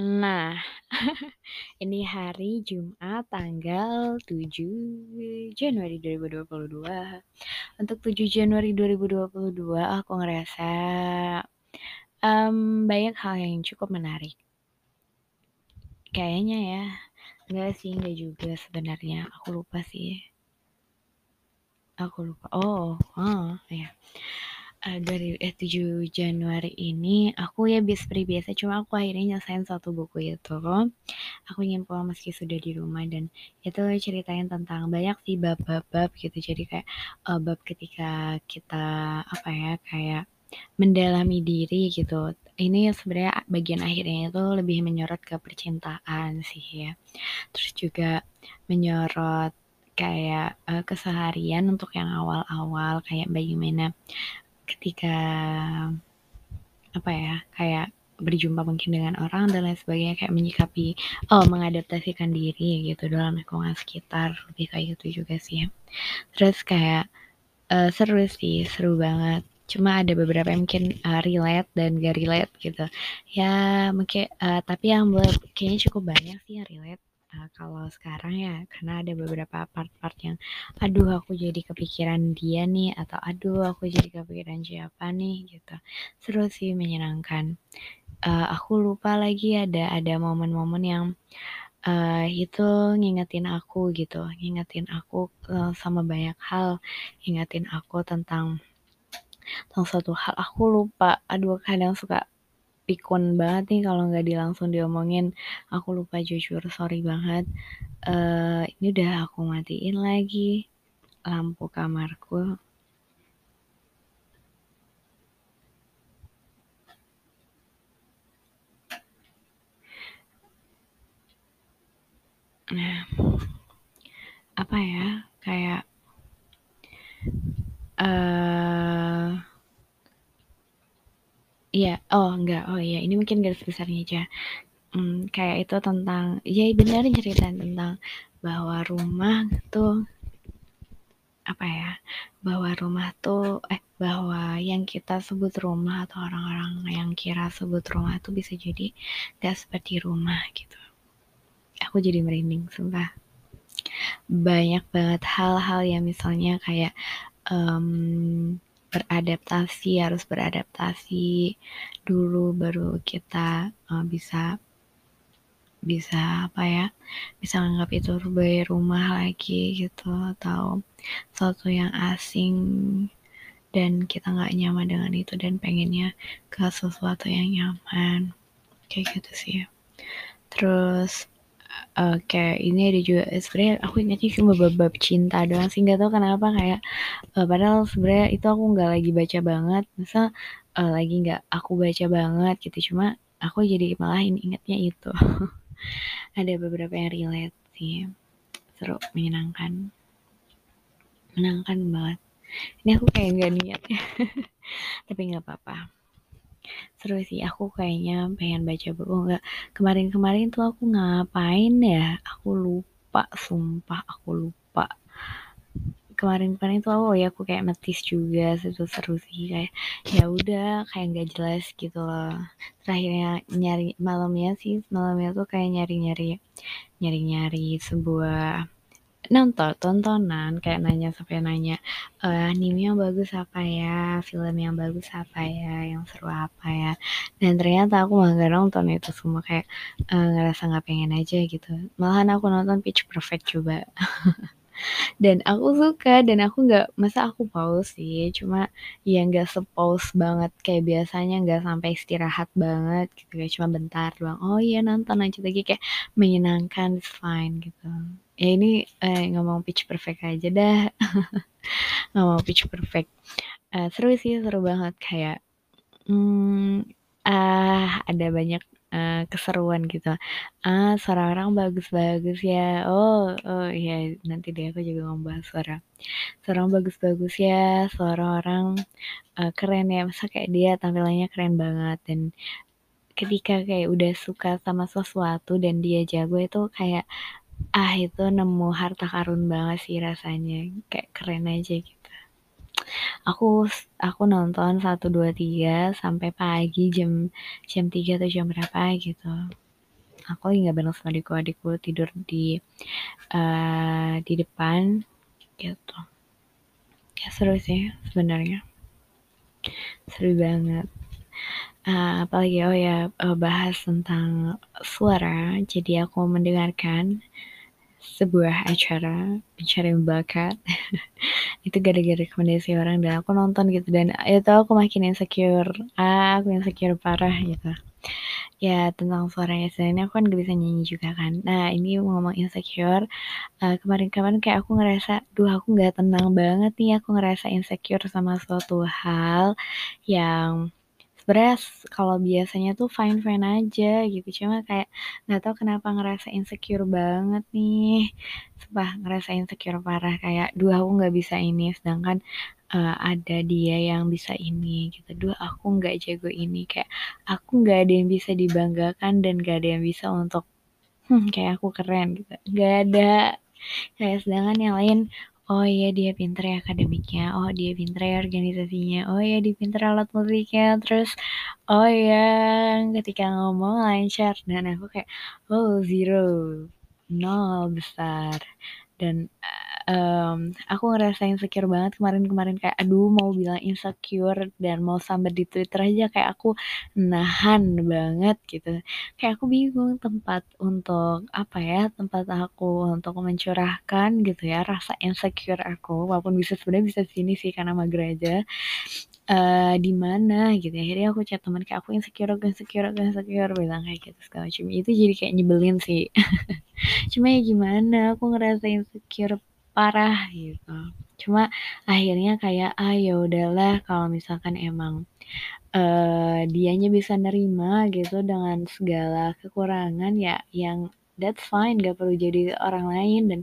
Nah, ini hari Jumat tanggal 7 Januari 2022. Untuk 7 Januari 2022 aku ngerasa, mmm, banyak hal yang cukup menarik. Kayaknya ya, enggak sih, enggak juga sebenarnya, aku lupa sih. Aku lupa, oh, oh, ya. Eee, dari eh, 7 Januari ini aku ya bias seperti biasa, cuma aku akhirnya nyelesain satu buku itu. Aku ingin pulang meski sudah di rumah dan itu ceritain tentang banyak sih bab-bab-bab gitu. Jadi kayak, eee, bab ketika kita, apa ya, kayak mendalami diri gitu. Ini sebenarnya bagian akhirnya itu lebih menyorot ke percintaan sih ya. Terus juga menyorot kayak, eee, keseharian untuk yang awal-awal kayak bagaimana ketika, apa ya, kayak berjumpa mungkin dengan orang dan lain sebagainya, kayak menyikapi oh, mengadaptasikan diri gitu dalam lingkungan sekitar, lebih kayak gitu juga sih. Terus kayak, eee, seru sih, seru banget. Cuma ada beberapa yang mungkin, eee, relate dan gak relate gitu. Ya mungkin eee, tapi yang buat kayaknya cukup banyak sih yang relate, eee, kalau sekarang ya, karena ada beberapa part-part yang, aduh aku jadi kepikiran dia nih, atau aduh aku jadi kepikiran siapa nih, gitu. Seru sih, menyenangkan. Eee, aku lupa lagi ada ada momen-momen yang, eee, itu ngingetin aku gitu, ngingetin aku, eee, sama banyak hal, ngingetin aku tentang tentang suatu hal, aku lupa. Aduh kadang suka pikun banget nih kalau nggak di langsung diomongin. Aku lupa jujur, sorry banget. Eee, ini udah aku matiin lagi lampu kamarku. Nah, apa ya, kayak eee iya, oh enggak, oh iya, ini mungkin garis besarnya aja. Mmm, kayak itu tentang ya bener nyeritain tentang bahwa rumah tuh apa ya, bahwa rumah tuh eh, bahwa yang kita sebut rumah atau orang-orang yang kira sebut rumah tuh bisa jadi gak seperti rumah gitu. Aku jadi merinding sumpah. Banyak banget hal-hal yang misalnya kayak, mmm, beradaptasi, harus beradaptasi dulu baru kita, eee, bisa bisa apa ya, bisa nganggap itu sebagai rumah lagi gitu, atau sesuatu yang asing dan kita nggak nyaman dengan itu dan pengennya ke sesuatu yang nyaman, kayak gitu sih. Terus, eee, kayak ini ada juga sebenarnya aku ingatnya cuma bab-bab cinta doang sih, nggak tahu kenapa kayak, eee, padahal sebenarnya itu aku nggak lagi baca banget, misal, eee, lagi nggak aku baca banget gitu, cuma aku jadi malah ingetnya itu. Ada beberapa yang relate sih, seru, menyenangkan. Menyenangkan banget. Ini aku kayak nggak niat tapi nggak apa-apa. Seru sih, aku kayaknya pengen baca buku nggak kemarin-kemarin tuh aku ngapain ya, aku lupa, sumpah aku lupa. Kemarin-kemarin tuh oh ya aku kayak metis juga, seru-seru sih kayak ya udah kayak nggak jelas gitu loh. Terus akhirnya nyari malamnya sih, malamnya tuh kayak nyari-nyari nyari-nyari sebuah nonton, tontonan, kayak nanya sampai nanya, eee, anime yang bagus apa ya, film yang bagus apa ya, yang seru apa ya, dan ternyata aku malah nggak nonton itu semua, kayak, eee, ngerasa nggak pengen aja gitu. Malahan aku nonton Pitch Perfect coba. Dan aku suka dan aku nggak masa aku pause sih, cuma ya nggak se-pause banget kayak biasanya, nggak sampai istirahat banget gitu, kayak cuma bentar doang, oh iya nonton lanjut lagi, kayak menyenangkan, it's fine gitu. Ya ini, eee, ngomong Pitch Perfect aja dah. Ngomong Pitch Perfect. Eee, seru sih, seru banget kayak, mmm, ah, ada banyak, eee, keseruan gitu. Ah, suara orang bagus-bagus ya, oh oh iya nanti deh aku juga mau bahas suara. Suara orang bagus-bagus ya, suara orang, eee, keren ya, masa kayak dia tampilannya keren banget dan ketika kayak udah suka sama sesuatu dan dia jago itu kayak, ah, itu nemu harta karun banget sih rasanya, kayak keren aja gitu. Aku aku nonton 1, 2, 3 sampai pagi jam jam 3 atau jam berapa gitu. aku lagi nggak bareng sama adikku adikku tidur di uh, di depan gitu. Ya seru sih sebenarnya. Seru banget. Uh, apalagi oh ya uh, bahas tentang suara. Jadi aku mendengarkan sebuah acara mencari bakat. Itu gara-gara rekomendasi orang dan aku nonton gitu. Dan itu aku makin insecure. Ah, aku insecure parah gitu. Ya tentang suaranya sendiri aku kan gak bisa nyanyi juga kan. Nah ini ngomong insecure uh, kemarin-kemarin kayak aku ngerasa duh aku nggak tenang banget nih. Aku ngerasa insecure sama suatu hal yang sebenarnya kalau biasanya tuh fine fine aja gitu. Cuma kayak nggak tahu kenapa ngerasa insecure banget nih. Sumpah ngerasa insecure parah. Kayak dua aku nggak bisa ini. Sedangkan uh, ada dia yang bisa ini gitu. Dua aku nggak jago ini. Kayak aku nggak ada yang bisa dibanggakan dan gak ada yang bisa untuk hmm, kayak aku keren gitu. Nggak ada. Kayak sedangkan yang lain oh iya dia pinter ya akademiknya. Oh dia pinter ya organisasinya. Oh iya dia pinter alat musiknya. Terus oh iya ketika ngomong lancar. Dan aku kayak oh zero. Nol besar. Dan um, aku ngerasain insecure banget kemarin-kemarin kayak aduh mau bilang insecure dan mau sambat di Twitter aja kayak aku nahan banget gitu. Kayak aku bingung tempat untuk apa ya tempat aku untuk mencurahkan gitu ya rasa insecure aku walaupun bisa sebenarnya bisa sini sih karena mager aja uh, di mana gitu. Ya akhirnya aku chat teman kayak aku insecure aku insecure aku insecure bilang kayak gitu segala macam. Itu jadi kayak nyebelin sih. Cuma ya gimana aku ngerasa insecure parah gitu. Cuma akhirnya kayak ah ya udahlah kalau misalkan emang uh, dianya bisa nerima gitu dengan segala kekurangan ya yang that's fine gak perlu jadi orang lain. Dan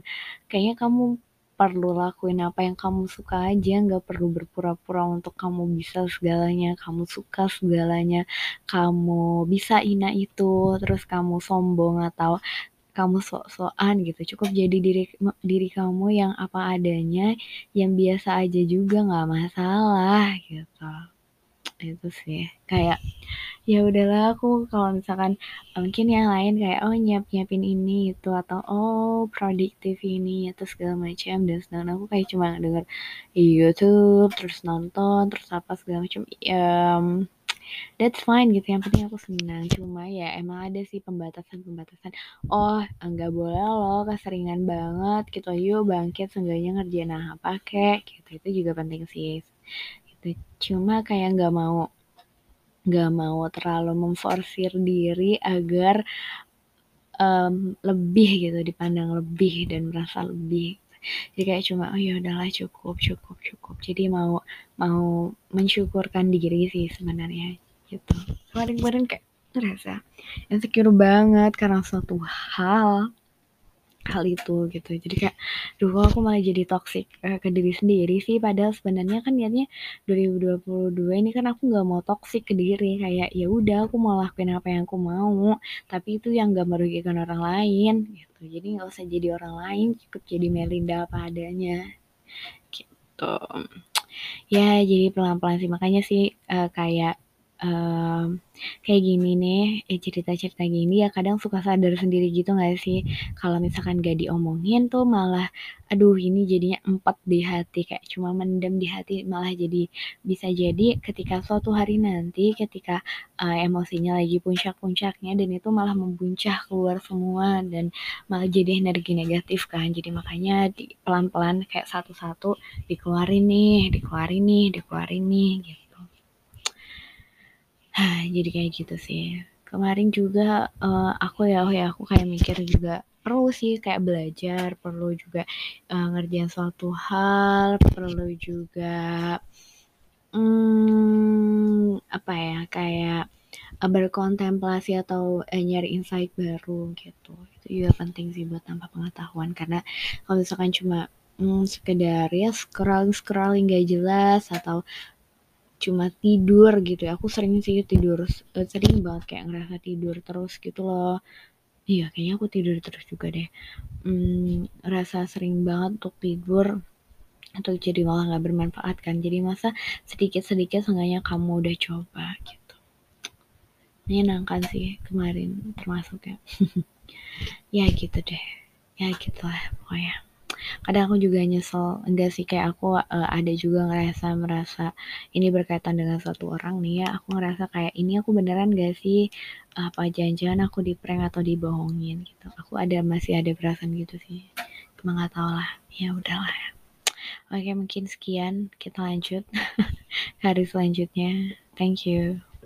kayaknya kamu perlu lakuin apa yang kamu suka aja nggak perlu berpura-pura untuk kamu bisa segalanya kamu suka segalanya kamu bisa ina itu terus kamu sombong atau kamu sok-sokan gitu. Cukup jadi diri diri kamu yang apa adanya yang biasa aja juga nggak masalah gitu. Itu sih. Kayak ya udahlah aku kalau misalkan mungkin yang lain kayak oh nyiap nyiapin ini itu atau oh produktif ini atau segala macam dan sedangkan aku kayak cuma denger YouTube terus nonton terus apa segala macam um, that's fine gitu yang penting aku senang. Cuma ya emang ada sih pembatasan pembatasan oh enggak boleh loh keseringan banget gitu. Yuk bangkit seenggaknya ngerjain apa kek gitu. Itu juga penting sih. Gitu. Cuma kayak nggak mau nggak mau terlalu memforsir diri agar um, lebih gitu dipandang lebih dan merasa lebih jadi kayak cuma oh ya udahlah cukup cukup cukup. Jadi mau mau mensyukurkan diri sih sebenarnya gitu. Kemarin-kemarin kayak ngerasa insecure banget karena suatu hal hal itu gitu. Jadi kayak duh aku malah jadi toxic eh, ke diri sendiri sih? Padahal sebenarnya kan niatnya 2022 ini kan aku nggak mau toxic ke diri. Kayak ya udah aku mau lakuin apa yang aku mau tapi itu yang gak merugikan orang lain gitu. Jadi nggak usah jadi orang lain cukup jadi Melinda apa adanya gitu. Ya jadi pelan-pelan sih. Makanya sih uh, kayak kayak gini nih, eh, cerita-cerita gini ya kadang suka sadar sendiri gitu gak sih, kalau misalkan gak diomongin tuh malah, aduh ini jadinya empat di hati, kayak cuma mendem di hati malah jadi bisa jadi ketika suatu hari nanti ketika, uh, emosinya lagi puncak-puncaknya dan itu malah membuncah keluar semua dan malah jadi energi negatif kan. Jadi makanya pelan-pelan kayak satu-satu dikeluarin nih dikeluarin nih dikeluarin nih, gitu. jadi kayak gitu sih. Kemarin juga uh, aku ya oh ya aku kayak mikir juga perlu sih kayak belajar perlu juga uh, ngerjain suatu hal perlu juga hmm, apa ya kayak uh, berkontemplasi atau uh, nyari insight baru gitu. Itu juga penting sih buat tambah pengetahuan. Karena kalau misalkan cuma hmm, sekedar ya scrolling scrolling gak jelas atau cuma tidur gitu ya. Aku sering sih tidur uh, sering banget kayak ngerasa tidur terus gitu loh. Iya kayaknya aku tidur terus juga deh. Hmm, rasa sering banget untuk tidur atau jadi malah nggak bermanfaat kan. Jadi masa sedikit sedikit seenggaknya kamu udah coba gitu. Menyenangkan sih kemarin termasuk ya. Ya gitu deh. Ya gitulah pokoknya kadang aku juga nyesel. Enggak sih kayak aku uh, ada juga ngerasa merasa ini berkaitan dengan satu orang nih ya. Aku ngerasa kayak ini aku beneran gak sih? Apa jangan-jangan aku di prank atau dibohongin? Gitu. Aku ada masih ada perasaan gitu sih. Cuma nggak tau lah. Ya udahlah. Oke mungkin sekian. Kita lanjut. Hari selanjutnya. Thank you